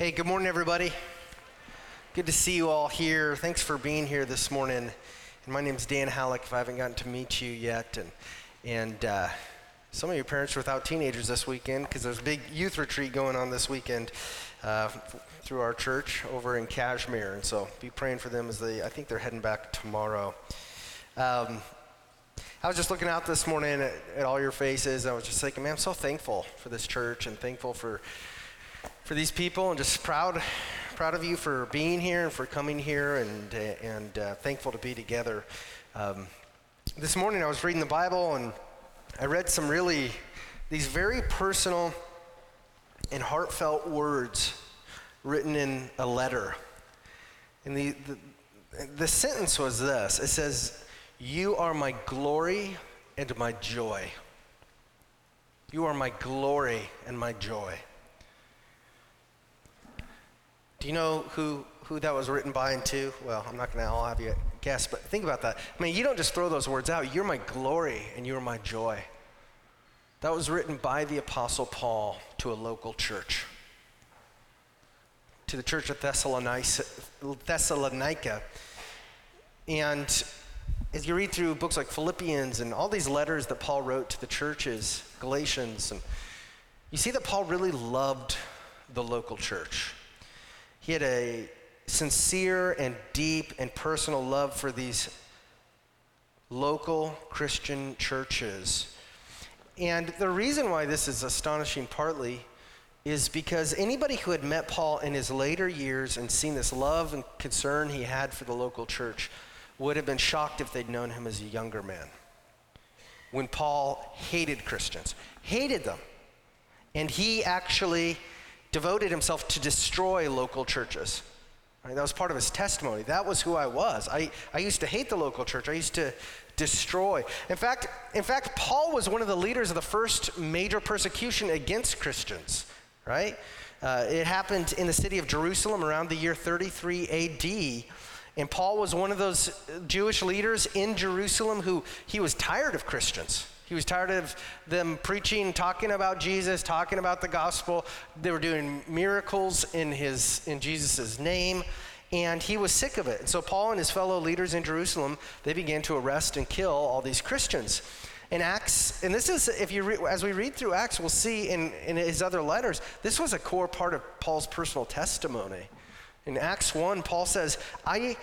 Hey, good morning, everybody. Good to see you all here. Thanks for being here this morning. And my name's Dan Halleck. If I haven't gotten to meet you yet, and and uh, some of your parents are without teenagers this weekend because there's a big youth retreat going on this weekend uh, through our church over in Kashmir. and so be praying for them as they. I think they're heading back tomorrow. Um, I was just looking out this morning at, at all your faces. I was just thinking, man, I'm so thankful for this church and thankful for for these people, and just proud proud of you for being here and for coming here, and and uh, thankful to be together. Um, this morning I was reading the Bible and I read some really these very personal and heartfelt words written in a letter. And the, the, the sentence was this it says, You are my glory and my joy. You are my glory and my joy. Do you know who, who that was written by and to? Well, I'm not going to all have you guess, but think about that. I mean, you don't just throw those words out. You're my glory and you're my joy. That was written by the Apostle Paul to a local church, to the church of Thessalonica. And as you read through books like Philippians and all these letters that Paul wrote to the churches, Galatians, and you see that Paul really loved the local church. He had a sincere and deep and personal love for these local Christian churches and the reason why this is astonishing partly is because anybody who had met Paul in his later years and seen this love and concern he had for the local church would have been shocked if they'd known him as a younger man. When Paul hated Christians, hated them, and he actually devoted himself to destroy local churches. Right, that was part of his testimony. That was who I was. I, I used to hate the local church. I used to destroy. In fact, in fact, Paul was one of the leaders of the first major persecution against Christians, right? Uh, it happened in the city of Jerusalem around the year 33 AD. And Paul was one of those Jewish leaders in Jerusalem who he was tired of Christians. He was tired of them preaching, talking about Jesus, talking about the gospel. They were doing miracles in his in Jesus' name and he was sick of it. And so Paul and his fellow leaders in Jerusalem, they began to arrest and kill all these Christians. In Acts, and this is, if you re, as we read through Acts, we'll see in, in his other letters, this was a core part of Paul's personal testimony. In Acts 1, Paul says, I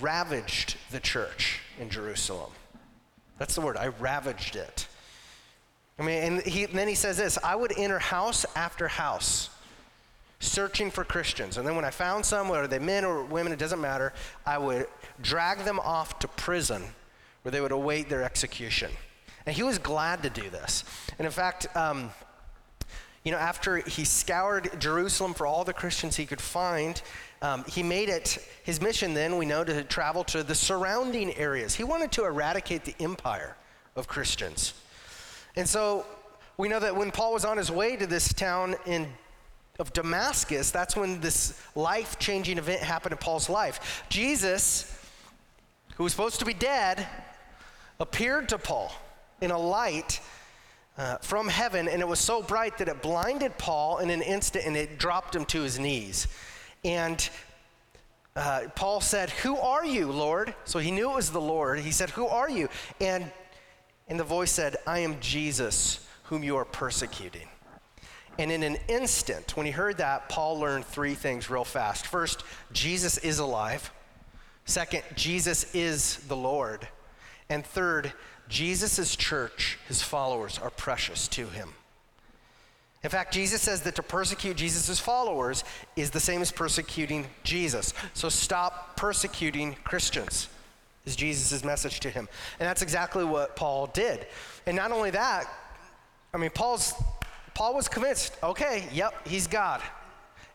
ravaged the church in Jerusalem. That's the word, I ravaged it. I mean, and, he, and then he says this I would enter house after house searching for Christians. And then when I found some, whether they men or women, it doesn't matter, I would drag them off to prison where they would await their execution. And he was glad to do this. And in fact, um, you know, after he scoured Jerusalem for all the Christians he could find, um, he made it his mission then, we know, to travel to the surrounding areas. He wanted to eradicate the empire of Christians. And so we know that when Paul was on his way to this town in of Damascus, that's when this life changing event happened in Paul's life. Jesus, who was supposed to be dead, appeared to Paul in a light uh, from heaven, and it was so bright that it blinded Paul in an instant and it dropped him to his knees. And uh, Paul said, Who are you, Lord? So he knew it was the Lord. He said, Who are you? And, and the voice said, I am Jesus, whom you are persecuting. And in an instant, when he heard that, Paul learned three things real fast. First, Jesus is alive. Second, Jesus is the Lord. And third, Jesus' church, his followers, are precious to him. In fact, Jesus says that to persecute Jesus' followers is the same as persecuting Jesus. So stop persecuting Christians, is Jesus' message to him. And that's exactly what Paul did. And not only that, I mean, Paul's Paul was convinced, okay, yep, he's God.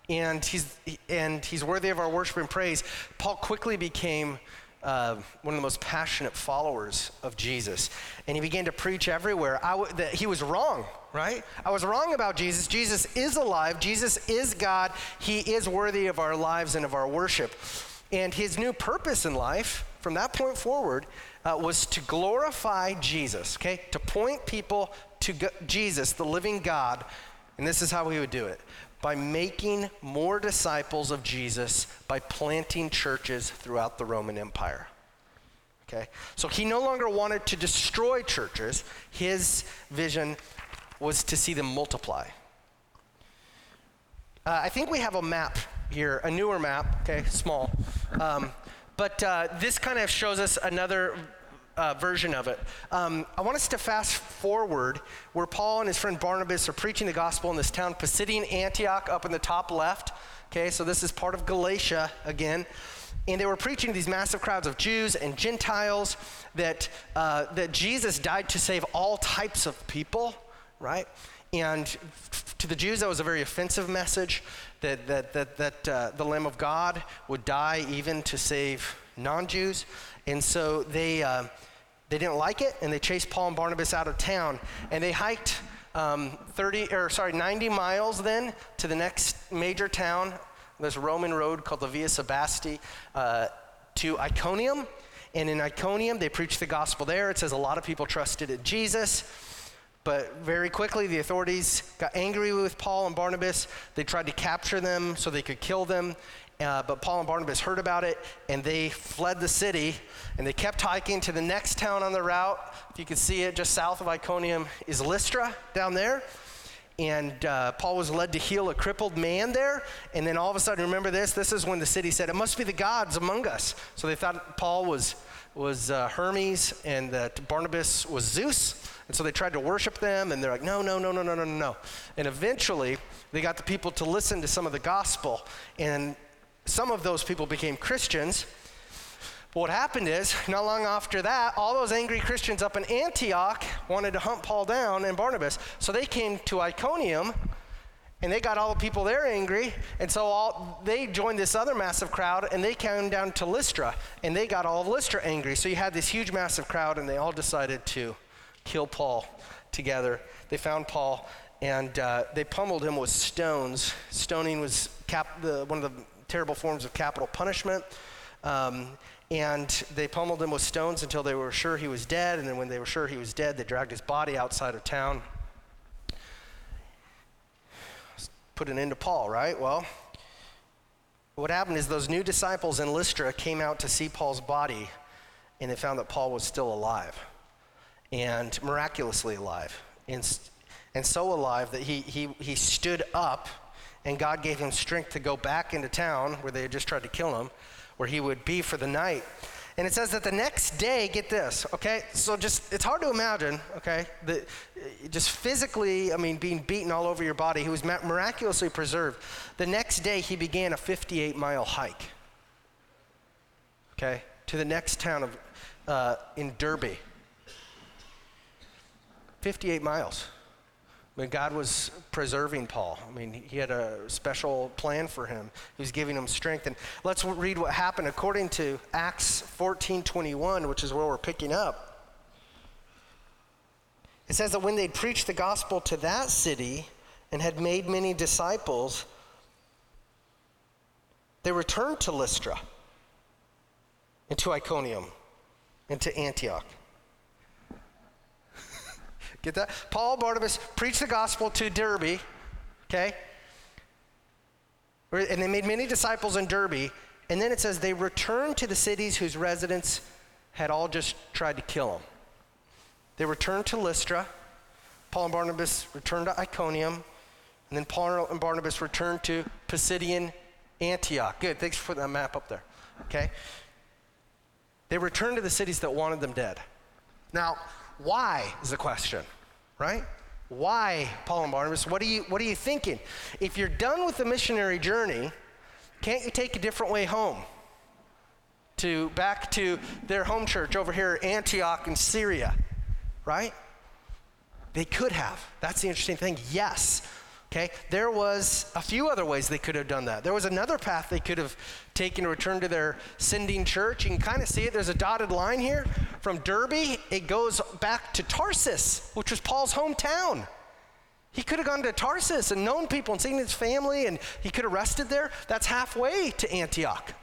And he's, and he's worthy of our worship and praise. Paul quickly became uh, one of the most passionate followers of Jesus. And he began to preach everywhere w- that he was wrong, right? I was wrong about Jesus. Jesus is alive. Jesus is God. He is worthy of our lives and of our worship. And his new purpose in life, from that point forward, uh, was to glorify Jesus, okay? To point people to Jesus, the living God. And this is how he would do it by making more disciples of Jesus by planting churches throughout the Roman Empire. Okay? So he no longer wanted to destroy churches. His vision was to see them multiply. Uh, I think we have a map here, a newer map, okay, small. Um, but uh, this kind of shows us another uh, version of it. Um, I want us to fast forward where Paul and his friend Barnabas are preaching the gospel in this town, Pisidian Antioch, up in the top left. Okay, so this is part of Galatia again. And they were preaching to these massive crowds of Jews and Gentiles that, uh, that Jesus died to save all types of people, right? And to the Jews, that was a very offensive message that, that, that, that uh, the Lamb of God would die even to save non Jews. And so they, uh, they didn't like it, and they chased Paul and Barnabas out of town. And they hiked um, 30, or sorry, 90 miles then to the next major town, this Roman road called the Via Sebaste, uh, to Iconium. And in Iconium, they preached the gospel there. It says a lot of people trusted in Jesus. But very quickly, the authorities got angry with Paul and Barnabas. They tried to capture them so they could kill them. Uh, but Paul and Barnabas heard about it and they fled the city and they kept hiking to the next town on the route. If you can see it, just south of Iconium is Lystra down there. And uh, Paul was led to heal a crippled man there. And then all of a sudden, remember this? This is when the city said, It must be the gods among us. So they thought Paul was, was uh, Hermes and that Barnabas was Zeus. And so they tried to worship them, and they're like, no, no, no, no, no, no, no. And eventually, they got the people to listen to some of the gospel. And some of those people became Christians. But what happened is, not long after that, all those angry Christians up in Antioch wanted to hunt Paul down and Barnabas. So they came to Iconium and they got all the people there angry. And so all, they joined this other massive crowd and they came down to Lystra and they got all of Lystra angry. So you had this huge massive crowd and they all decided to kill Paul together. They found Paul and uh, they pummeled him with stones. Stoning was cap- the, one of the terrible forms of capital punishment. Um, and they pummeled him with stones until they were sure he was dead. And then when they were sure he was dead, they dragged his body outside of town. Put an end to Paul, right? Well, what happened is those new disciples in Lystra came out to see Paul's body, and they found that Paul was still alive, and miraculously alive, and, and so alive that he, he, he stood up and God gave him strength to go back into town where they had just tried to kill him, where he would be for the night. And it says that the next day, get this, okay? So just, it's hard to imagine, okay? Just physically, I mean, being beaten all over your body. He was miraculously preserved. The next day, he began a 58 mile hike, okay? To the next town of, uh, in Derbe. 58 miles. When God was preserving Paul, I mean, he had a special plan for him. He was giving him strength. And let's read what happened according to Acts 14 21, which is where we're picking up. It says that when they'd preached the gospel to that city and had made many disciples, they returned to Lystra and to Iconium and to Antioch. Get that? Paul Barnabas preached the gospel to Derbe, okay? And they made many disciples in Derbe. And then it says they returned to the cities whose residents had all just tried to kill them. They returned to Lystra. Paul and Barnabas returned to Iconium. And then Paul and Barnabas returned to Pisidian Antioch. Good. Thanks for putting that map up there. Okay? They returned to the cities that wanted them dead. Now, why is the question? Right? Why, Paul and Barnabas? What are you, what are you thinking? If you're done with the missionary journey, can't you take a different way home? To back to their home church over here, Antioch in Syria, right? They could have. That's the interesting thing. Yes, Okay? There was a few other ways they could have done that. There was another path they could have taken to return to their sending church. You can kind of see it. There's a dotted line here. From Derbe. it goes back to Tarsus, which was Paul's hometown. He could have gone to Tarsus and known people and seen his family, and he could have rested there. That's halfway to Antioch.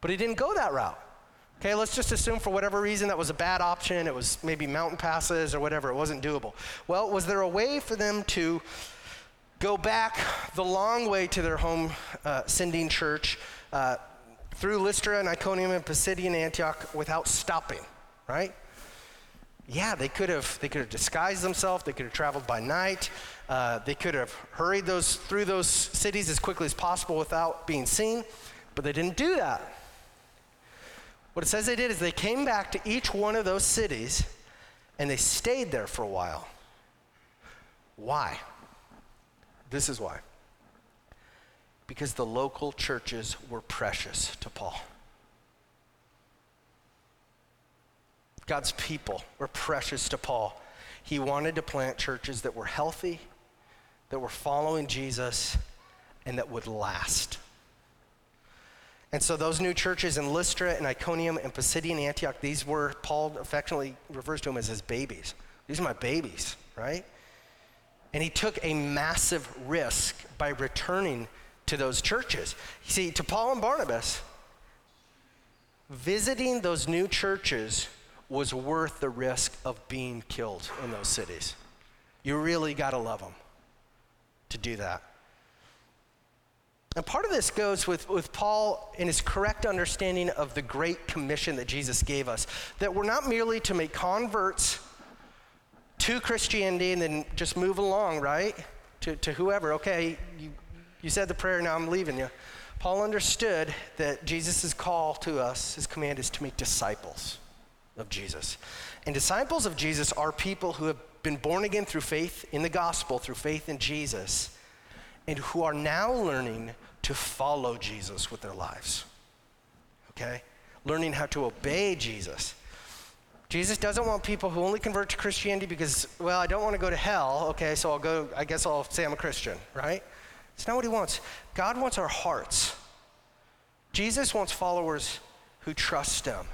But he didn't go that route. Okay, let's just assume for whatever reason that was a bad option. It was maybe mountain passes or whatever. It wasn't doable. Well, was there a way for them to go back the long way to their home uh, sending church uh, through Lystra and Iconium and Pisidian Antioch without stopping, right? Yeah, they could have they could have disguised themselves. They could have traveled by night. Uh, they could have hurried those through those cities as quickly as possible without being seen, but they didn't do that. What it says they did is they came back to each one of those cities and they stayed there for a while. Why? This is why. Because the local churches were precious to Paul. God's people were precious to Paul. He wanted to plant churches that were healthy, that were following Jesus, and that would last. And so those new churches in Lystra and Iconium and Pisidian Antioch, these were, Paul affectionately refers to them as his babies. These are my babies, right? And he took a massive risk by returning to those churches. You see, to Paul and Barnabas, visiting those new churches was worth the risk of being killed in those cities. You really got to love them to do that. And part of this goes with, with Paul and his correct understanding of the great commission that Jesus gave us that we're not merely to make converts to Christianity and then just move along, right? To, to whoever. Okay, you, you said the prayer, now I'm leaving you. Paul understood that Jesus' call to us, his command is to make disciples of Jesus. And disciples of Jesus are people who have been born again through faith in the gospel, through faith in Jesus, and who are now learning to follow Jesus with their lives. Okay? Learning how to obey Jesus. Jesus doesn't want people who only convert to Christianity because, well, I don't want to go to hell. Okay, so I'll go, I guess I'll say I'm a Christian, right? It's not what he wants. God wants our hearts. Jesus wants followers who trust him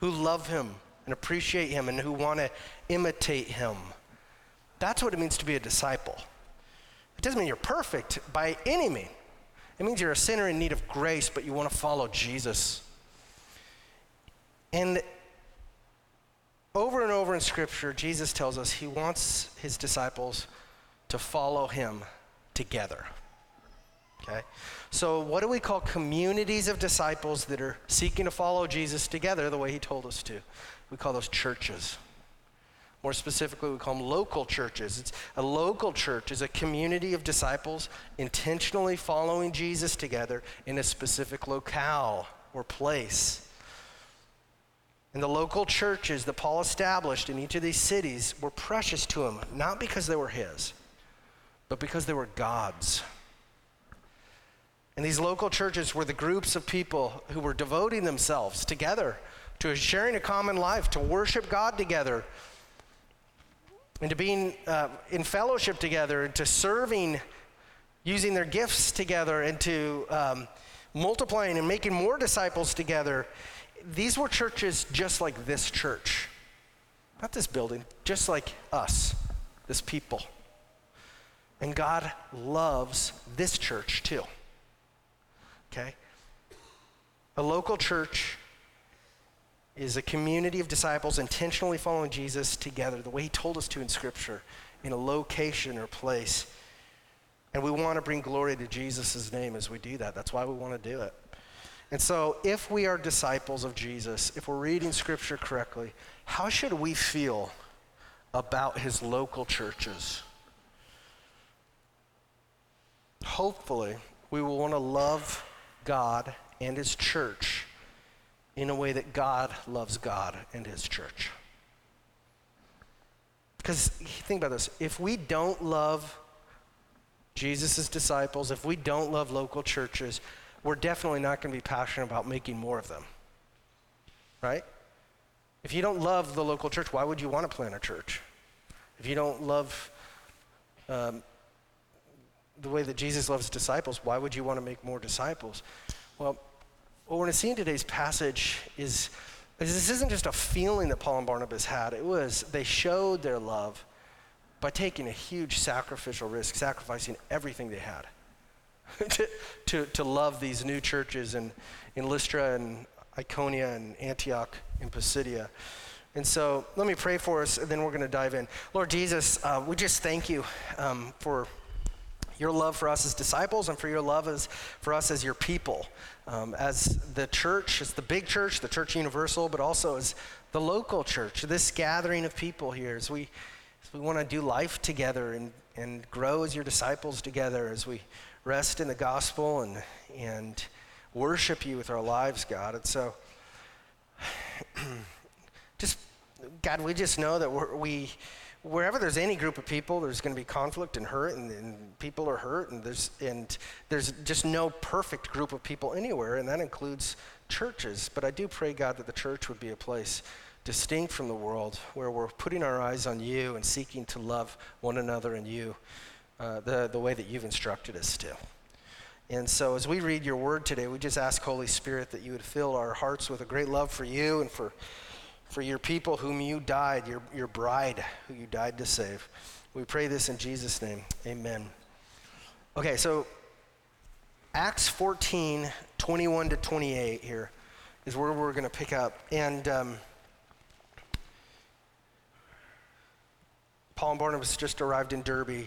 who love him and appreciate him and who want to imitate him. That's what it means to be a disciple. It doesn't mean you're perfect by any means. It means you're a sinner in need of grace, but you want to follow Jesus. And in Scripture, Jesus tells us he wants his disciples to follow him together. Okay? So, what do we call communities of disciples that are seeking to follow Jesus together the way he told us to? We call those churches. More specifically, we call them local churches. It's a local church is a community of disciples intentionally following Jesus together in a specific locale or place. And the local churches that Paul established in each of these cities were precious to him, not because they were his, but because they were God's. And these local churches were the groups of people who were devoting themselves together to sharing a common life, to worship God together, and to being uh, in fellowship together, and to serving, using their gifts together, and to um, multiplying and making more disciples together. These were churches just like this church. Not this building, just like us, this people. And God loves this church too okay? A local church is a community of disciples intentionally following Jesus together, the way he told us to in Scripture, in a location or place. And we want to bring glory to Jesus' name as we do that. That's why we want to do it. And so, if we are disciples of Jesus, if we're reading Scripture correctly, how should we feel about his local churches? Hopefully, we will want to love God and his church in a way that God loves God and his church. Because think about this if we don't love Jesus' disciples, if we don't love local churches, we're definitely not going to be passionate about making more of them. Right? If you don't love the local church, why would you want to plant a church? If you don't love um, the way that Jesus loves disciples, why would you want to make more disciples? Well, what we're going to see in today's passage is, is this isn't just a feeling that Paul and Barnabas had. It was they showed their love by taking a huge sacrificial risk, sacrificing everything they had to, to, to love these new churches in, in Lystra and Iconia and Antioch and Pisidia. And so let me pray for us, and then we're going to dive in. Lord Jesus, uh, we just thank you um, for your love for us as disciples and for your love as, for us as your people, um, as the church, as the big church, the church universal, but also as the local church, this gathering of people here, as we, as we want to do life together and, and grow as your disciples together, as we rest in the gospel and, and worship you with our lives, God. And so, just, God, we just know that we, wherever there's any group of people, there's going to be conflict and hurt, and, and, people are hurt, and there's, and there's just no perfect group of people anywhere, and that includes churches. But I do pray, God, that the church would be a place distinct from the world where we're putting our eyes on you and seeking to love one another and you uh, the, the way that you've instructed us to. And so, as we read your word today, we just ask, Holy Spirit, that you would fill our hearts with a great love for you and for for your people whom you died, your, your bride who you died to save. We pray this in Jesus' name. Amen. Okay, so Acts 14, 21 to 28 here is where we're going to pick up. And um, Paul and Barnabas just arrived in Derbe.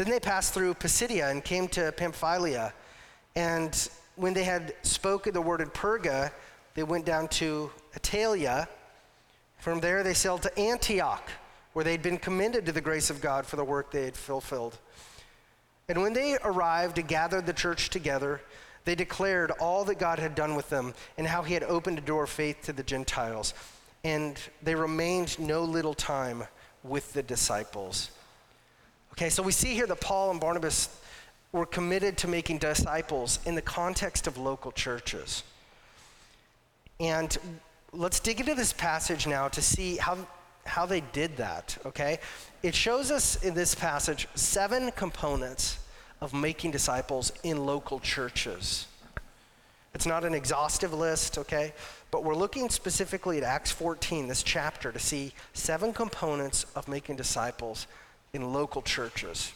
Then they passed through Pisidia and came to Pamphylia. And when they had spoken the word in Perga, they went down to Attalia from there, they sailed to Antioch, where they'd been commended to the grace of God for the work they had fulfilled. And when they arrived and gathered the church together, they declared all that God had done with them and how he had opened a door of faith to the Gentiles. And they remained no little time with the disciples. Okay, so we see here that Paul and Barnabas were committed to making disciples in the context of local churches. And let's dig into this passage now to see how, how they did that, okay? It shows us in this passage seven components of making disciples in local churches. It's not an exhaustive list, okay? But we're looking specifically at Acts 14, this chapter, to see seven components of making disciples in local churches.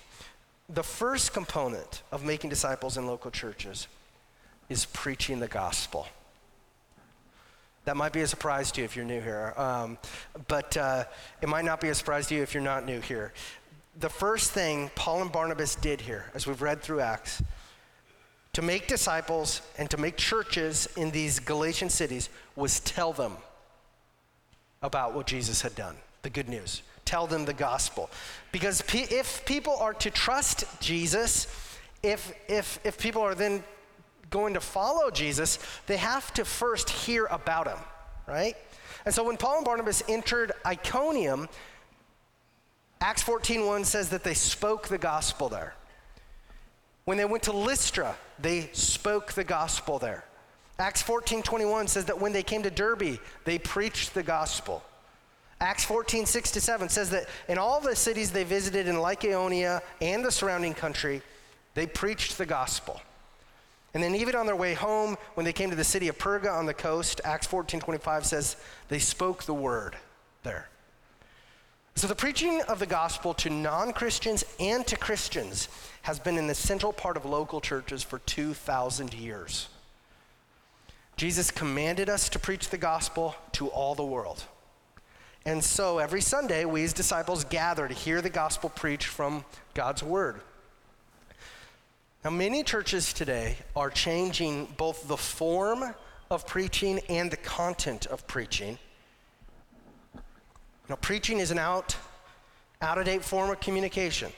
The first component of making disciples in local churches is preaching the gospel. That might be a surprise to you if you're new here, um, but uh, it might not be a surprise to you if you're not new here. The first thing Paul and Barnabas did here, as we've read through Acts, to make disciples and to make churches in these Galatian cities was tell them about what Jesus had done, the good news. Tell them the gospel. Because if people are to trust Jesus, if, if, if people are then going to follow Jesus, they have to first hear about him, right? And so when Paul and Barnabas entered Iconium, Acts 14:1 says that they spoke the gospel there. When they went to Lystra, they spoke the gospel there. Acts 14:21 says that when they came to Derbe, they preached the gospel. Acts 14, 6 to 7 says that in all the cities they visited in Lycaonia and the surrounding country, they preached the gospel. And then even on their way home, when they came to the city of Perga on the coast, Acts 14:25 says they spoke the word there. So the preaching of the gospel to non-Christians and to Christians has been an essential part of local churches for 2000 years. Jesus commanded us to preach the gospel to all the world. And so every Sunday, we as disciples gather to hear the gospel preached from God's word. Now, many churches today are changing both the form of preaching and the content of preaching. Now, preaching is an out, out of date form of communication.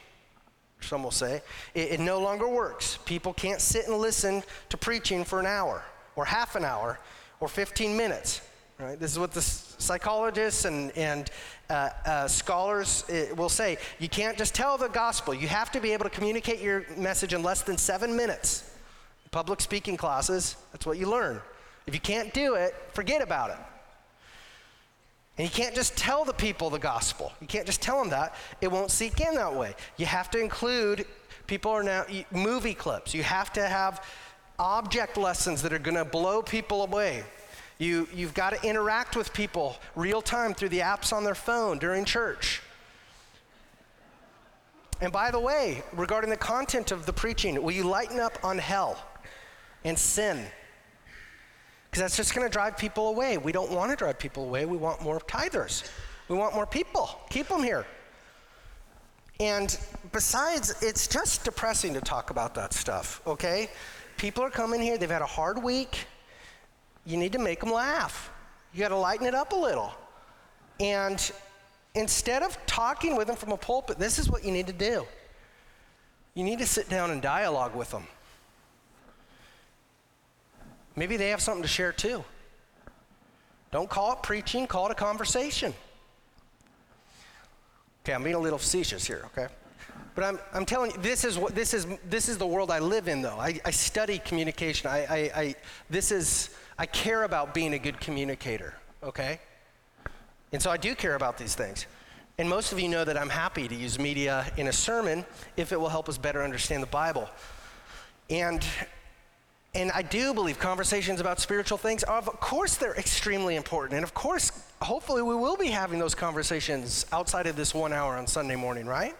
Some will say it, it no longer works. People can't sit and listen to preaching for an hour, or half an hour, or 15 minutes. Right? This is what the psychologists and, and uh, uh, scholars will say. You can't just tell the gospel. You have to be able to communicate your message in less than seven minutes. Public speaking classes, that's what you learn. If you can't do it, forget about it. And you can't just tell the people the gospel. You can't just tell them that. It won't sink in that way. You have to include People are now, movie clips. You have to have object lessons that are going to blow people away. You, you've got to interact with people real time through the apps on their phone during church. And by the way, regarding the content of the preaching, will you lighten up on hell and sin? Because that's just going to drive people away. We don't want to drive people away. We want more tithers. We want more people. Keep them here. And besides, it's just depressing to talk about that stuff, okay? People are coming here, they've had a hard week. You need to make them laugh. You got to lighten it up a little. And instead of talking with them from a pulpit, this is what you need to do. You need to sit down and dialogue with them. Maybe they have something to share too. Don't call it preaching, call it a conversation. Okay, I'm being a little facetious here, okay? But I'm, I'm telling you, this is, what, this, is, this is the world I live in, though. I, I study communication. I, I, I, this is, I care about being a good communicator, okay? And so I do care about these things. And most of you know that I'm happy to use media in a sermon if it will help us better understand the Bible. And and I do believe conversations about spiritual things, of course, they're extremely important. And of course, hopefully, we will be having those conversations outside of this one hour on Sunday morning, right?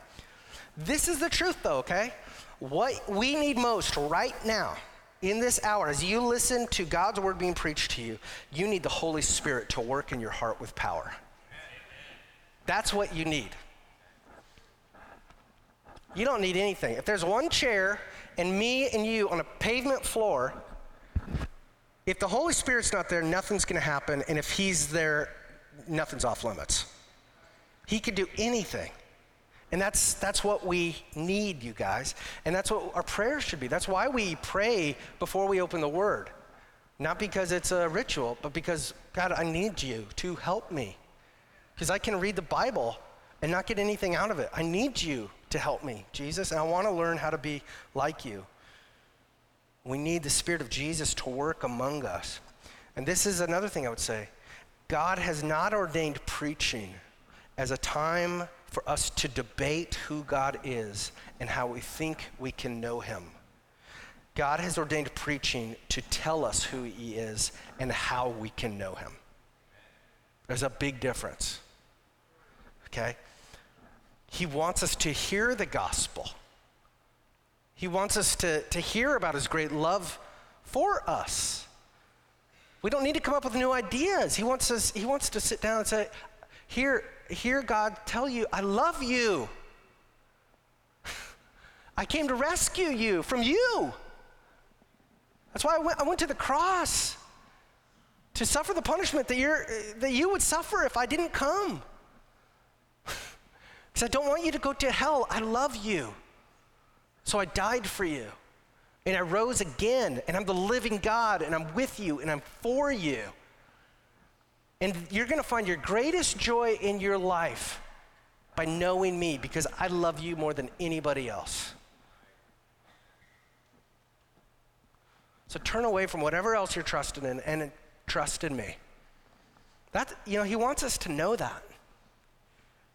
This is the truth, though, okay? What we need most right now in this hour, as you listen to God's word being preached to you, you need the Holy Spirit to work in your heart with power. That's what you need. You don't need anything. If there's one chair and me and you on a pavement floor, if the Holy Spirit's not there, nothing's going to happen. And if He's there, nothing's off limits. He could do anything. And that's, that's what we need, you guys. And that's what our prayers should be. That's why we pray before we open the Word. Not because it's a ritual, but because, God, I need you to help me. Because I can read the Bible and not get anything out of it. I need you to help me, Jesus, and I want to learn how to be like you. We need the Spirit of Jesus to work among us. And this is another thing I would say God has not ordained preaching as a time for us to debate who God is and how we think we can know him. God has ordained preaching to tell us who he is and how we can know him. There's a big difference. Okay? He wants us to hear the gospel. He wants us to, to hear about his great love for us. We don't need to come up with new ideas. He wants us, he wants to sit down and say, Here, hear God tell you, I love you. I came to rescue you from you. That's why I went, I went to the cross to suffer the punishment that, you're, that you would suffer if I didn't come. Because I don't want you to go to hell. I love you. So I died for you. And I rose again. And I'm the living God. And I'm with you. And I'm for you. And you're going to find your greatest joy in your life by knowing me because I love you more than anybody else. So turn away from whatever else you're trusting in and trust in me. That, you know, he wants us to know that.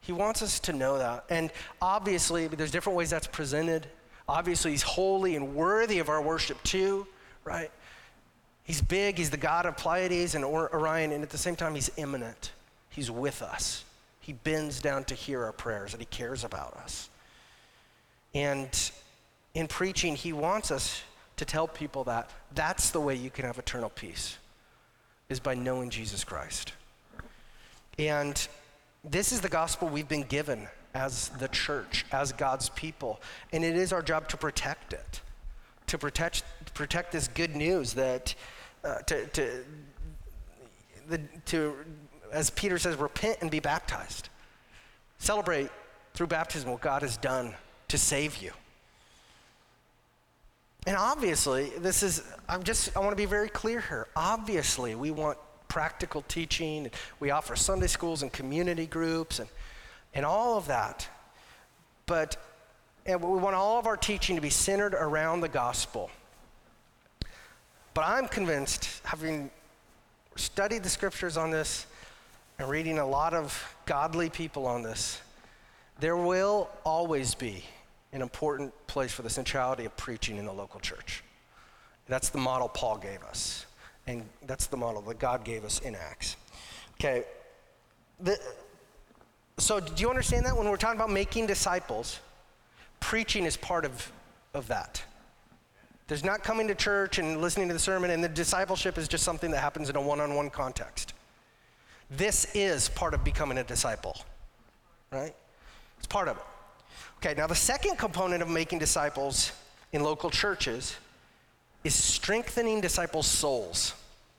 He wants us to know that. And obviously, there's different ways that's presented. Obviously, he's holy and worthy of our worship too, right? He's big, he's the God of Pleiades and Orion, and at the same time, he's immanent. He's with us. He bends down to hear our prayers, and he cares about us. And in preaching, he wants us to tell people that that's the way you can have eternal peace, is by knowing Jesus Christ. And this is the gospel we've been given as the church, as God's people, and it is our job to protect it to protect, protect this good news that, uh, to, to, the, to, as Peter says, repent and be baptized. Celebrate through baptism what God has done to save you. And obviously, this is, I'm just, I want to be very clear here. Obviously, we want practical teaching. We offer Sunday schools and community groups and, and all of that. But and we want all of our teaching to be centered around the gospel. But I'm convinced, having studied the scriptures on this and reading a lot of godly people on this, there will always be an important place for the centrality of preaching in the local church. That's the model Paul gave us. And that's the model that God gave us in Acts. Okay. The, so, do you understand that? When we're talking about making disciples, preaching is part of, of that. There's not coming to church and listening to the sermon, and the discipleship is just something that happens in a one on one context. This is part of becoming a disciple, right? It's part of it. Okay, now the second component of making disciples in local churches is strengthening disciples' souls.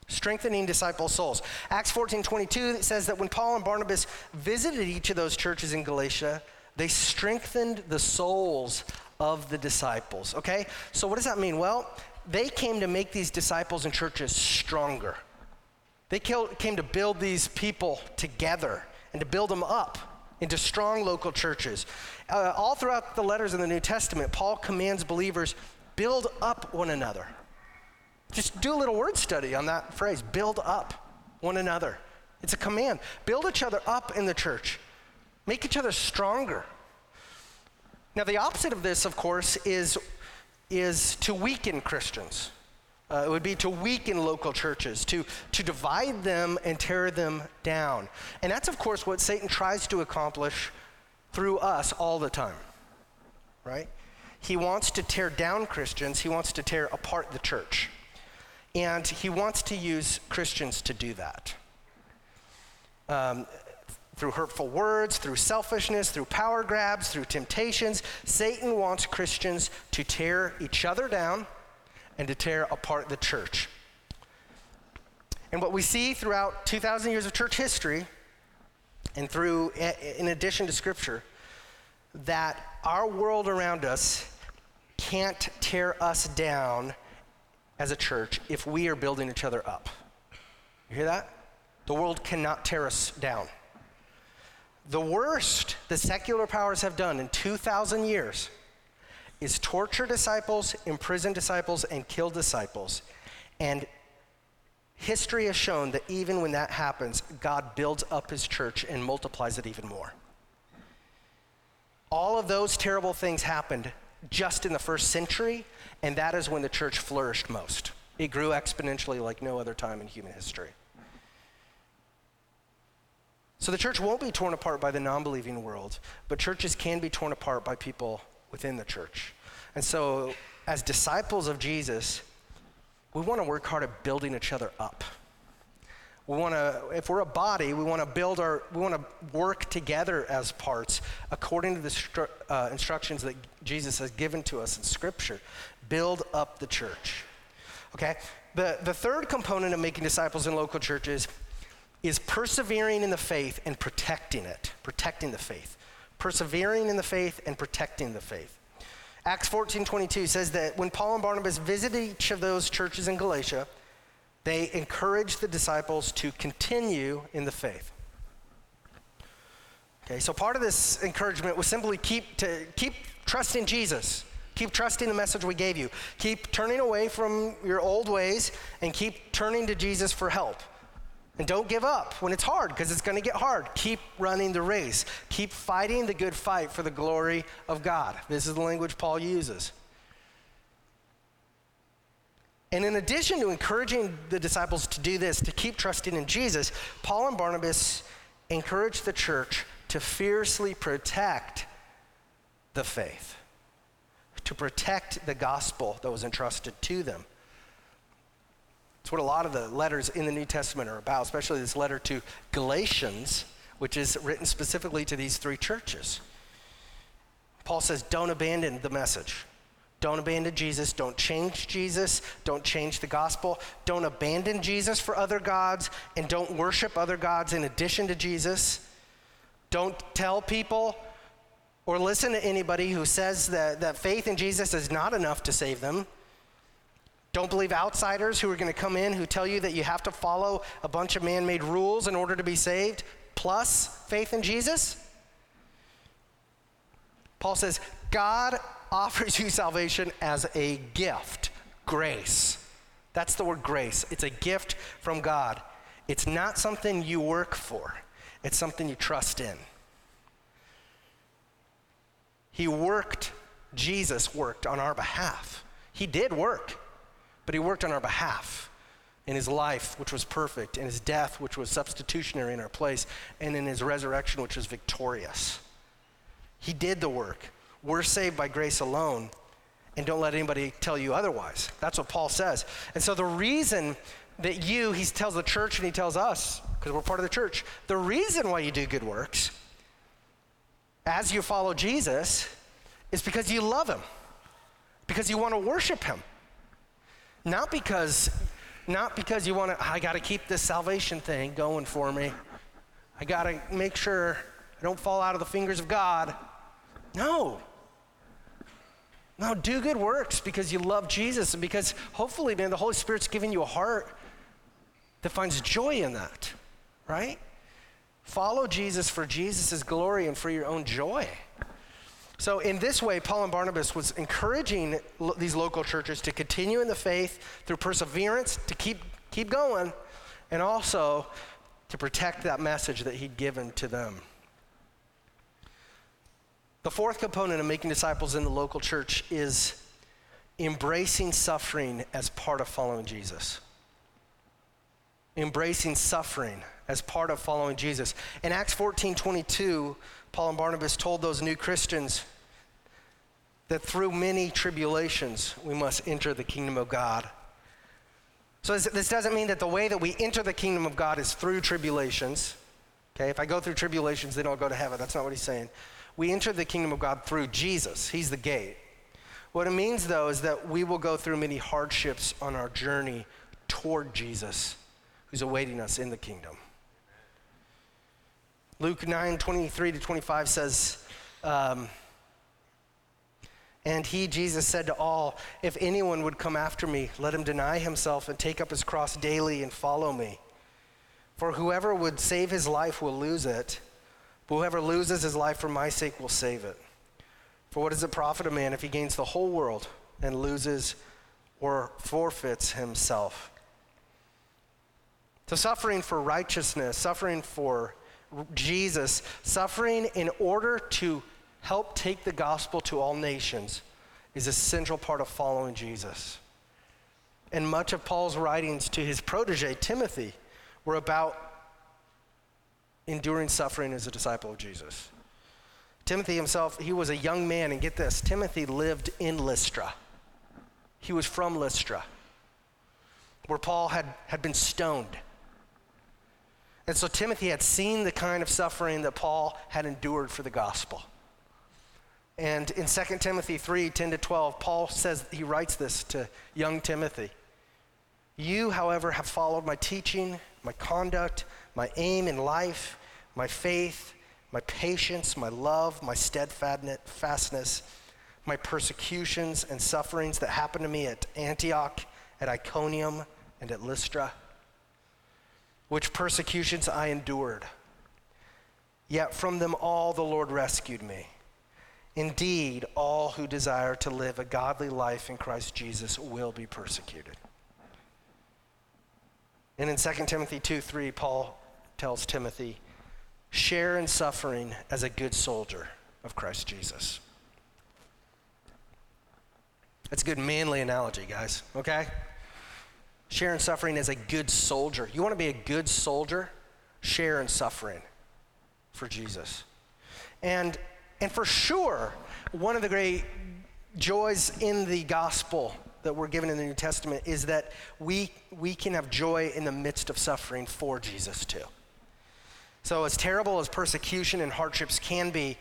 Strengthening disciples' souls. Acts 14 22 says that when Paul and Barnabas visited each of those churches in Galatia, they strengthened the souls of the disciples. Okay? So, what does that mean? Well, they came to make these disciples and churches stronger. They came to build these people together and to build them up into strong local churches. Uh, all throughout the letters in the New Testament, Paul commands believers build up one another. Just do a little word study on that phrase build up one another. It's a command. Build each other up in the church, make each other stronger. Now, the opposite of this, of course, is, is to weaken Christians. Uh, it would be to weaken local churches, to, to divide them and tear them down. And that's, of course, what Satan tries to accomplish through us all the time, right? He wants to tear down Christians, he wants to tear apart the church. And he wants to use Christians to do that. Um, through hurtful words, through selfishness, through power grabs, through temptations, Satan wants Christians to tear each other down and to tear apart the church. And what we see throughout 2,000 years of church history, and through, in addition to Scripture, that our world around us can't tear us down as a church if we are building each other up. You hear that? The world cannot tear us down. The worst the secular powers have done in 2,000 years is torture disciples, imprison disciples, and kill disciples. And history has shown that even when that happens, God builds up his church and multiplies it even more. All of those terrible things happened just in the first century, and that is when the church flourished most. It grew exponentially like no other time in human history. So the church won't be torn apart by the non believing world, but churches can be torn apart by people within the church. And so, as disciples of Jesus, we want to work hard at building each other up. We want to, if we're a body, we want to build our, we want to work together as parts according to the stru- uh, instructions that Jesus has given to us in Scripture. Build up the church. Okay? The, the third component of making disciples in local churches is persevering in the faith and protecting it, protecting the faith. Persevering in the faith and protecting the faith. Acts 14 22 says that when Paul and Barnabas visited each of those churches in Galatia, they encouraged the disciples to continue in the faith. Okay, so part of this encouragement was simply keep to keep trusting Jesus. Keep trusting the message we gave you. Keep turning away from your old ways and keep turning to Jesus for help. And don't give up when it's hard, because it's going to get hard. Keep running the race. Keep fighting the good fight for the glory of God. This is the language Paul uses. And in addition to encouraging the disciples to do this, to keep trusting in Jesus, Paul and Barnabas encouraged the church to fiercely protect the faith, to protect the gospel that was entrusted to them. It's what a lot of the letters in the New Testament are about, especially this letter to Galatians, which is written specifically to these three churches. Paul says, Don't abandon the message. Don't abandon Jesus. Don't change Jesus. Don't change the gospel. Don't abandon Jesus for other gods. And don't worship other gods in addition to Jesus. Don't tell people or listen to anybody who says that, that faith in Jesus is not enough to save them. Don't believe outsiders who are going to come in who tell you that you have to follow a bunch of man made rules in order to be saved, plus faith in Jesus. Paul says, God offers you salvation as a gift, grace. That's the word grace. It's a gift from God. It's not something you work for, it's something you trust in. He worked Jesus worked on our behalf. He did work, but he worked on our behalf in his life, which was perfect, in his death, which was substitutionary in our place, and in his resurrection, which was victorious. He did the work. We're saved by grace alone, and don't let anybody tell you otherwise. That's what Paul says. And so the reason that you, he tells the church and he tells us, because we're part of the church, the reason why you do good works as you follow Jesus is because you love him, because you want to worship him. Not because not because you want to I got to keep this salvation thing going for me. I got to make sure I don't fall out of the fingers of God. No. No, do good works because you love Jesus and because hopefully, man, the Holy Spirit's giving you a heart that finds joy in that, right? Follow Jesus for Jesus' glory and for your own joy. So, in this way, Paul and Barnabas was encouraging lo- these local churches to continue in the faith through perseverance, to keep, keep going, and also to protect that message that he'd given to them. The fourth component of making disciples in the local church is embracing suffering as part of following Jesus. Embracing suffering as part of following Jesus. In Acts 14 22, Paul and Barnabas told those new Christians that through many tribulations we must enter the kingdom of God. So this doesn't mean that the way that we enter the kingdom of God is through tribulations. Okay, if I go through tribulations, then I'll go to heaven. That's not what he's saying. We enter the kingdom of God through Jesus. He's the gate. What it means, though, is that we will go through many hardships on our journey toward Jesus, who's awaiting us in the kingdom. Luke 9 23 to 25 says, um, and he, Jesus, said to all, If anyone would come after me, let him deny himself and take up his cross daily and follow me. For whoever would save his life will lose it, but whoever loses his life for my sake will save it. For what does it profit a man if he gains the whole world and loses or forfeits himself? So, suffering for righteousness, suffering for Jesus, suffering in order to help take the gospel to all nations is a central part of following Jesus. And much of Paul's writings to his protege, Timothy, were about enduring suffering as a disciple of Jesus. Timothy himself, he was a young man, and get this Timothy lived in Lystra. He was from Lystra, where Paul had, had been stoned. And so Timothy had seen the kind of suffering that Paul had endured for the gospel. And in 2 Timothy 3 10 to 12, Paul says, he writes this to young Timothy. You, however, have followed my teaching, my conduct, my aim in life, my faith, my patience, my love, my steadfastness, my persecutions and sufferings that happened to me at Antioch, at Iconium, and at Lystra, which persecutions I endured. Yet from them all the Lord rescued me. Indeed, all who desire to live a godly life in Christ Jesus will be persecuted. And in 2 Timothy 2 3, Paul tells Timothy, share in suffering as a good soldier of Christ Jesus. That's a good manly analogy, guys, okay? Share in suffering as a good soldier. You want to be a good soldier? Share in suffering for Jesus. And and for sure, one of the great joys in the gospel that we're given in the New Testament is that we, we can have joy in the midst of suffering for Jesus too. So, as terrible as persecution and hardships can be,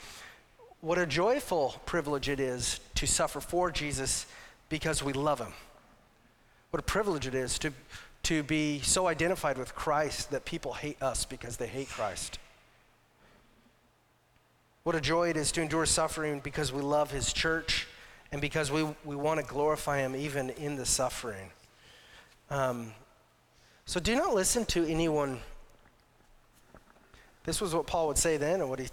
what a joyful privilege it is to suffer for Jesus because we love him. What a privilege it is to, to be so identified with Christ that people hate us because they hate Christ. What a joy it is to endure suffering because we love his church and because we, we want to glorify him even in the suffering. Um, so do not listen to anyone. This was what Paul would say then, and what, he,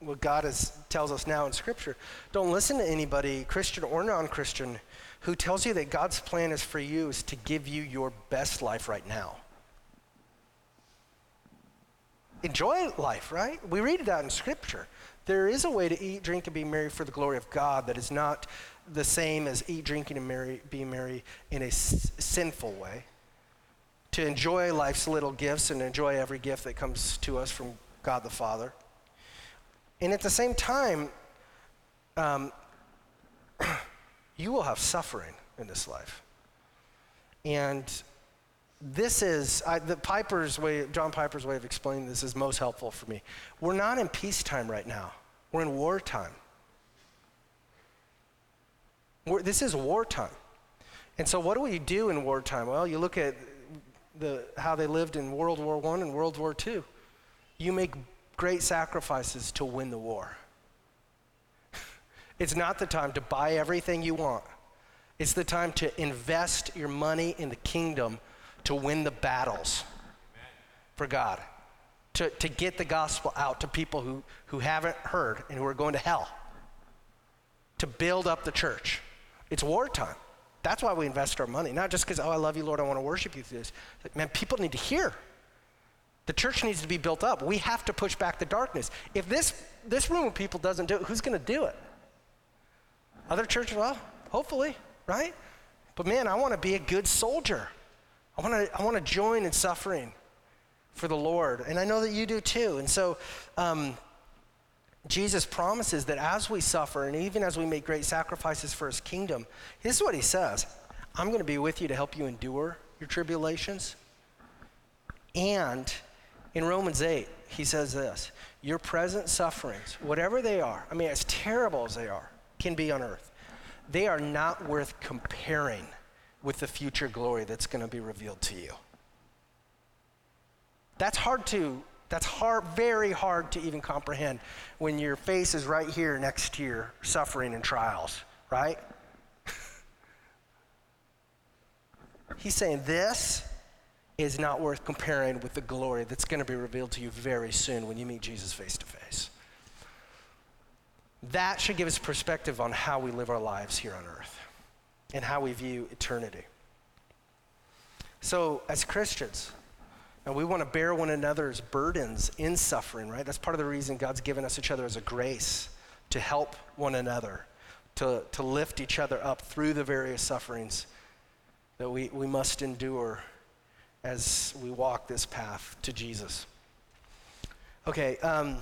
what God is, tells us now in Scripture. Don't listen to anybody, Christian or non Christian, who tells you that God's plan is for you is to give you your best life right now. Enjoy life, right? We read that in Scripture. There is a way to eat, drink, and be merry for the glory of God that is not the same as eat, drinking, and marry, be merry in a s- sinful way. To enjoy life's little gifts and enjoy every gift that comes to us from God the Father. And at the same time, um, you will have suffering in this life. And this is I, the Piper's way, John Piper's way of explaining this is most helpful for me. We're not in peacetime right now. We're in wartime. We're, this is wartime. And so, what do we do in wartime? Well, you look at the, how they lived in World War I and World War II. You make great sacrifices to win the war. it's not the time to buy everything you want, it's the time to invest your money in the kingdom to win the battles for God, to, to get the gospel out to people who, who haven't heard and who are going to hell, to build up the church. It's wartime. That's why we invest our money, not just because, oh, I love you, Lord, I want to worship you through this. Like, man, people need to hear. The church needs to be built up. We have to push back the darkness. If this, this room of people doesn't do it, who's going to do it? Other churches, well, hopefully, right? But man, I want to be a good soldier. I want to I want to join in suffering for the Lord, and I know that you do too. And so, um, Jesus promises that as we suffer and even as we make great sacrifices for His kingdom, this is what He says: "I'm going to be with you to help you endure your tribulations." And in Romans 8, He says this: "Your present sufferings, whatever they are, I mean, as terrible as they are, can be on earth, they are not worth comparing." With the future glory that's going to be revealed to you. That's hard to that's hard very hard to even comprehend when your face is right here next to your suffering and trials, right? He's saying this is not worth comparing with the glory that's going to be revealed to you very soon when you meet Jesus face to face. That should give us perspective on how we live our lives here on earth and how we view eternity. So, as Christians, and we want to bear one another's burdens in suffering, right? That's part of the reason God's given us each other as a grace to help one another, to, to lift each other up through the various sufferings that we, we must endure as we walk this path to Jesus. Okay, um,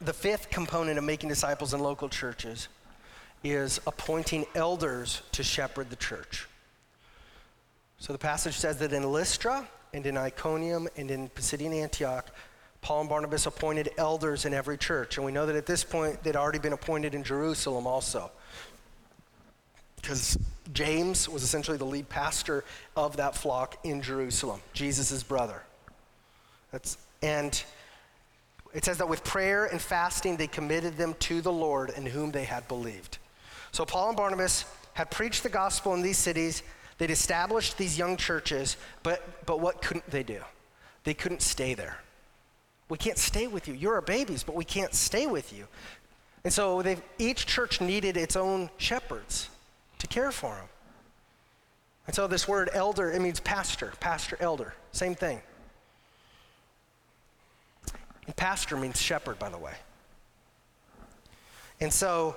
the fifth component of making disciples in local churches is appointing elders to shepherd the church. So the passage says that in Lystra and in Iconium and in Pisidian Antioch, Paul and Barnabas appointed elders in every church. And we know that at this point they'd already been appointed in Jerusalem also. Because James was essentially the lead pastor of that flock in Jerusalem, Jesus' brother. That's, and it says that with prayer and fasting, they committed them to the Lord in whom they had believed. So Paul and Barnabas had preached the gospel in these cities. They'd established these young churches, but, but what couldn't they do? They couldn't stay there. We can't stay with you. You're our babies, but we can't stay with you. And so each church needed its own shepherds to care for them. And so this word elder, it means pastor, pastor, elder, same thing. And pastor means shepherd, by the way. And so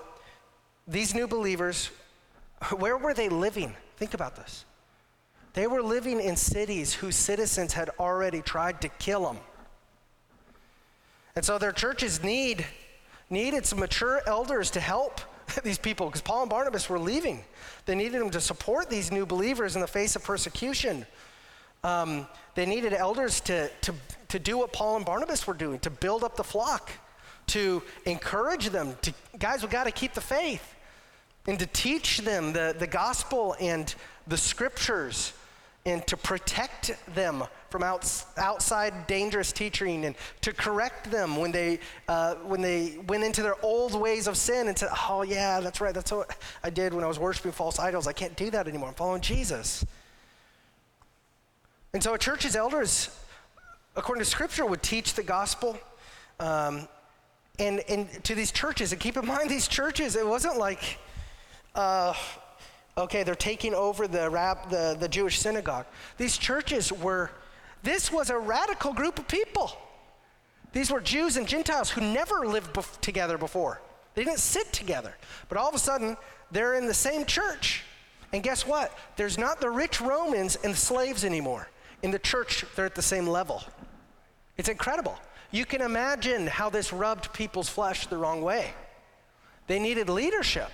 these new believers, where were they living? Think about this. They were living in cities whose citizens had already tried to kill them. And so their churches need needed some mature elders to help these people because Paul and Barnabas were leaving. They needed them to support these new believers in the face of persecution. Um, they needed elders to, to, to do what Paul and Barnabas were doing, to build up the flock, to encourage them, to, guys, we got to keep the faith and to teach them the, the gospel and the scriptures and to protect them from outs, outside dangerous teaching and to correct them when they, uh, when they went into their old ways of sin and said, oh, yeah, that's right, that's what I did when I was worshiping false idols. I can't do that anymore. I'm following Jesus. And so a church's elders, according to scripture, would teach the gospel. Um, and, and to these churches, and keep in mind, these churches, it wasn't like, uh, okay, they're taking over the, rap, the, the Jewish synagogue. These churches were, this was a radical group of people. These were Jews and Gentiles who never lived bef- together before. They didn't sit together. But all of a sudden, they're in the same church. And guess what? There's not the rich Romans and slaves anymore. In the church, they're at the same level. It's incredible. You can imagine how this rubbed people's flesh the wrong way. They needed leadership.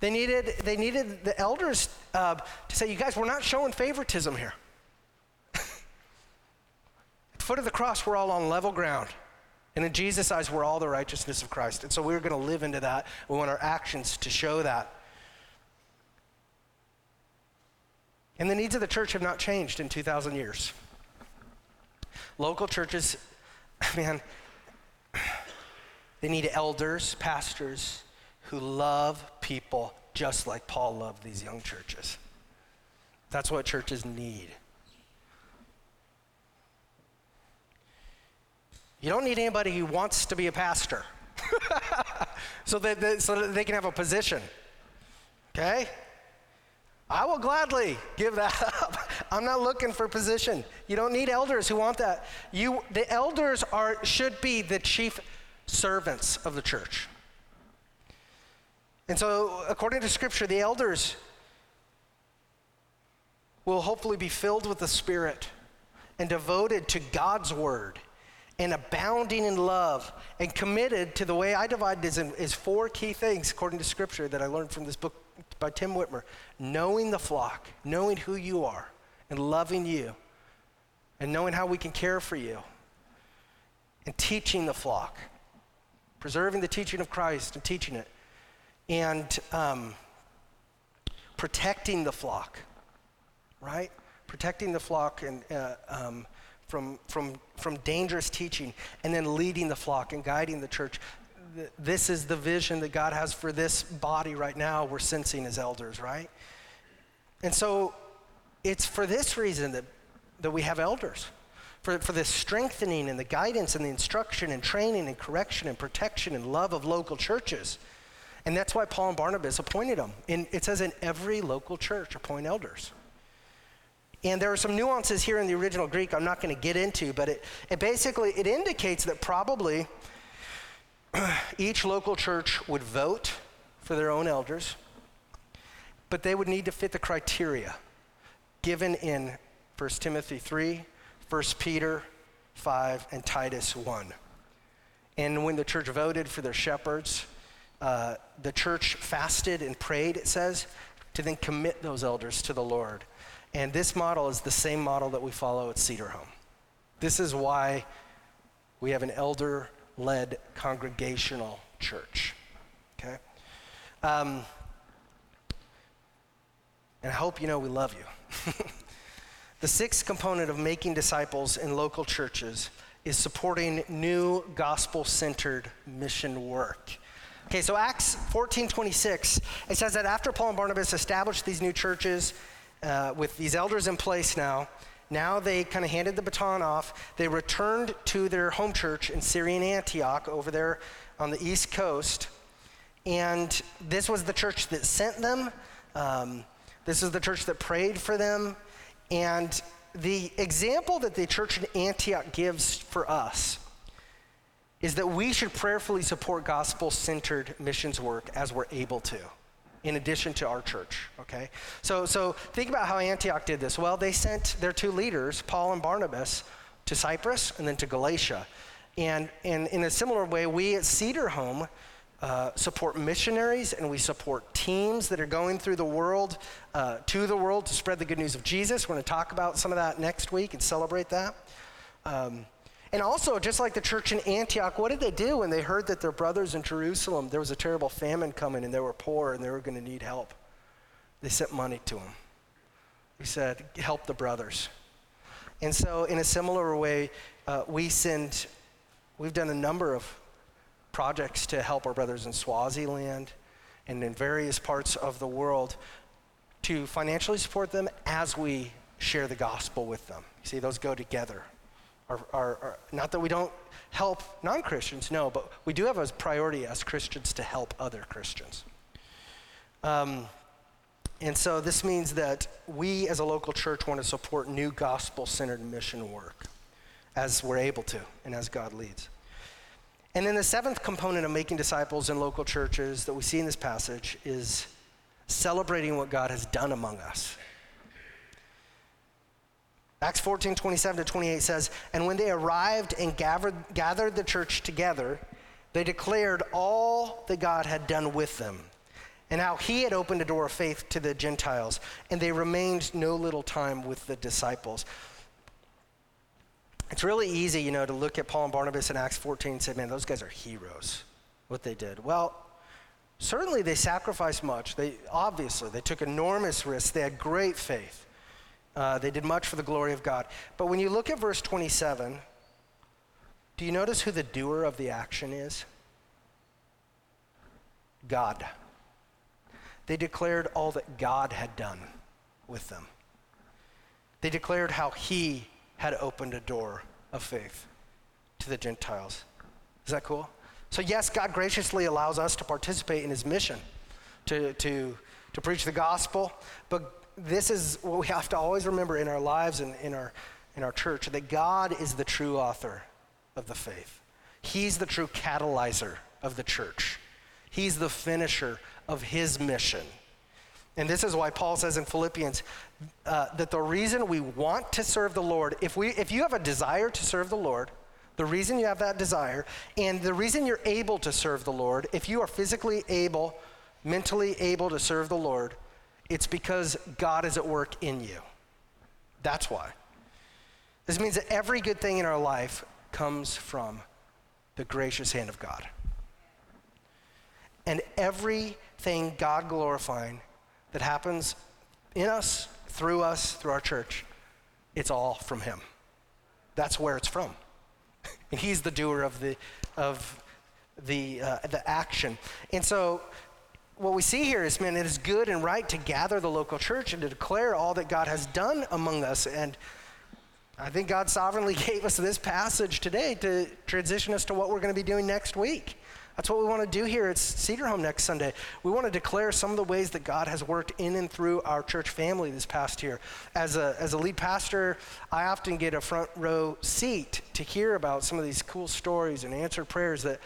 They needed, they needed the elders uh, to say, You guys, we're not showing favoritism here. At the foot of the cross, we're all on level ground. And in Jesus' eyes, we're all the righteousness of Christ. And so we're going to live into that. We want our actions to show that. And the needs of the church have not changed in 2,000 years. Local churches, man, they need elders, pastors who love people just like Paul loved these young churches. That's what churches need. You don't need anybody who wants to be a pastor so, that, that, so that they can have a position. Okay? I will gladly give that up. I'm not looking for position. You don't need elders who want that. You, the elders are, should be the chief servants of the church. And so, according to Scripture, the elders will hopefully be filled with the Spirit and devoted to God's Word and abounding in love and committed to the way I divide this in, is four key things according to Scripture that I learned from this book by Tim Witmer. Knowing the flock, knowing who you are, and loving you, and knowing how we can care for you, and teaching the flock, preserving the teaching of Christ and teaching it, and um, protecting the flock, right? Protecting the flock and uh, um, from, from, from dangerous teaching, and then leading the flock and guiding the church. This is the vision that God has for this body right now, we're sensing as elders, right? And so it's for this reason that, that we have elders. For, for the strengthening and the guidance and the instruction and training and correction and protection and love of local churches. And that's why Paul and Barnabas appointed them. And it says in every local church, appoint elders. And there are some nuances here in the original Greek I'm not going to get into, but it, it basically it indicates that probably each local church would vote for their own elders, but they would need to fit the criteria given in 1 Timothy 3, 1 Peter 5, and Titus 1. And when the church voted for their shepherds, uh, the church fasted and prayed, it says, to then commit those elders to the Lord. And this model is the same model that we follow at Cedar Home. This is why we have an elder led congregational church. Okay? Um, and I hope you know we love you. the sixth component of making disciples in local churches is supporting new gospel centered mission work. Okay, so Acts 14 26, it says that after Paul and Barnabas established these new churches, uh, with these elders in place now, now they kind of handed the baton off. They returned to their home church in Syrian Antioch over there on the East Coast. And this was the church that sent them. Um, this is the church that prayed for them. And the example that the church in Antioch gives for us is that we should prayerfully support gospel centered missions work as we're able to in addition to our church, okay? So, so think about how Antioch did this. Well, they sent their two leaders, Paul and Barnabas, to Cyprus and then to Galatia. And, and in a similar way, we at Cedar Home uh, support missionaries and we support teams that are going through the world, uh, to the world to spread the good news of Jesus. We're going to talk about some of that next week and celebrate that. Um, and also, just like the church in Antioch, what did they do when they heard that their brothers in Jerusalem, there was a terrible famine coming and they were poor and they were going to need help? They sent money to them. We said, help the brothers. And so, in a similar way, uh, we send, we've done a number of projects to help our brothers in Swaziland and in various parts of the world to financially support them as we share the gospel with them. You see, those go together. Our, our, our, not that we don't help non Christians, no, but we do have a priority as Christians to help other Christians. Um, and so this means that we as a local church want to support new gospel centered mission work as we're able to and as God leads. And then the seventh component of making disciples in local churches that we see in this passage is celebrating what God has done among us. Acts 14, 27 to 28 says, And when they arrived and gathered, gathered the church together, they declared all that God had done with them and how he had opened a door of faith to the Gentiles, and they remained no little time with the disciples. It's really easy, you know, to look at Paul and Barnabas in Acts 14 and say, man, those guys are heroes, what they did. Well, certainly they sacrificed much. They obviously they took enormous risks. They had great faith. Uh, they did much for the glory of God. But when you look at verse 27, do you notice who the doer of the action is? God. They declared all that God had done with them. They declared how He had opened a door of faith to the Gentiles. Is that cool? So, yes, God graciously allows us to participate in His mission, to, to, to preach the gospel, but this is what we have to always remember in our lives and in our, in our church that God is the true author of the faith. He's the true catalyzer of the church. He's the finisher of his mission. And this is why Paul says in Philippians uh, that the reason we want to serve the Lord, if, we, if you have a desire to serve the Lord, the reason you have that desire, and the reason you're able to serve the Lord, if you are physically able, mentally able to serve the Lord, it's because God is at work in you. That's why. This means that every good thing in our life comes from the gracious hand of God. And everything God glorifying that happens in us, through us, through our church, it's all from Him. That's where it's from. And He's the doer of the, of the, uh, the action. And so, what we see here is, man, it is good and right to gather the local church and to declare all that God has done among us. And I think God sovereignly gave us this passage today to transition us to what we're going to be doing next week. That's what we want to do here at Cedar Home next Sunday. We want to declare some of the ways that God has worked in and through our church family this past year. As a, as a lead pastor, I often get a front row seat to hear about some of these cool stories and answered prayers that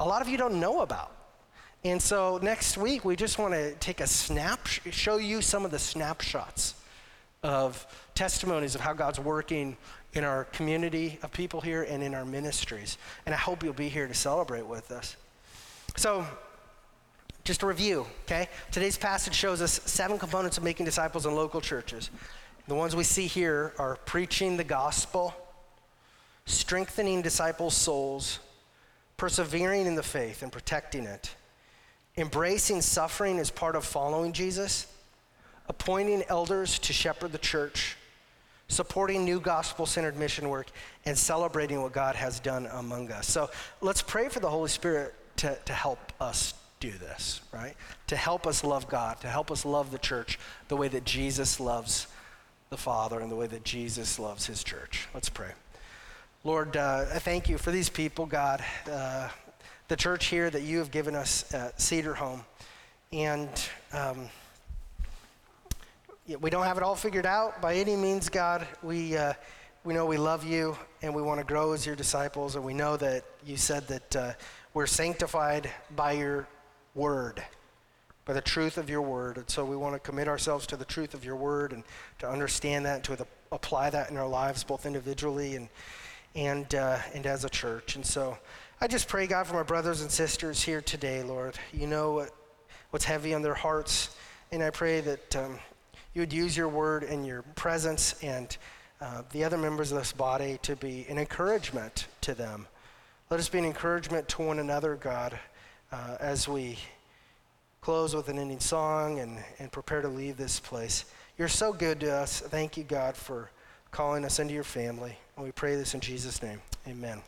a lot of you don't know about. And so next week, we just want to take a snap, show you some of the snapshots of testimonies of how God's working in our community of people here and in our ministries. And I hope you'll be here to celebrate with us. So, just a review, okay? Today's passage shows us seven components of making disciples in local churches. The ones we see here are preaching the gospel, strengthening disciples' souls, persevering in the faith and protecting it, embracing suffering as part of following Jesus, appointing elders to shepherd the church, supporting new gospel centered mission work, and celebrating what God has done among us. So let's pray for the Holy Spirit to, to help us do this, right? To help us love God, to help us love the church the way that Jesus loves the Father and the way that Jesus loves his church. Let's pray. Lord, uh, I thank you for these people, God, uh, the church here that you have given us at Cedar Home. And um, we don't have it all figured out by any means, God. We, uh, we know we love you and we want to grow as your disciples, and we know that you said that uh, we're sanctified by your word, by the truth of your word. And so we want to commit ourselves to the truth of your word and to understand that, and to apply that in our lives, both individually and, and, uh, and as a church. And so I just pray, God, for my brothers and sisters here today, Lord. You know what, what's heavy on their hearts. And I pray that um, you would use your word and your presence and uh, the other members of this body to be an encouragement to them. Let us be an encouragement to one another, God, uh, as we close with an ending song and, and prepare to leave this place. You're so good to us. Thank you, God, for calling us into your family. And we pray this in Jesus' name. Amen.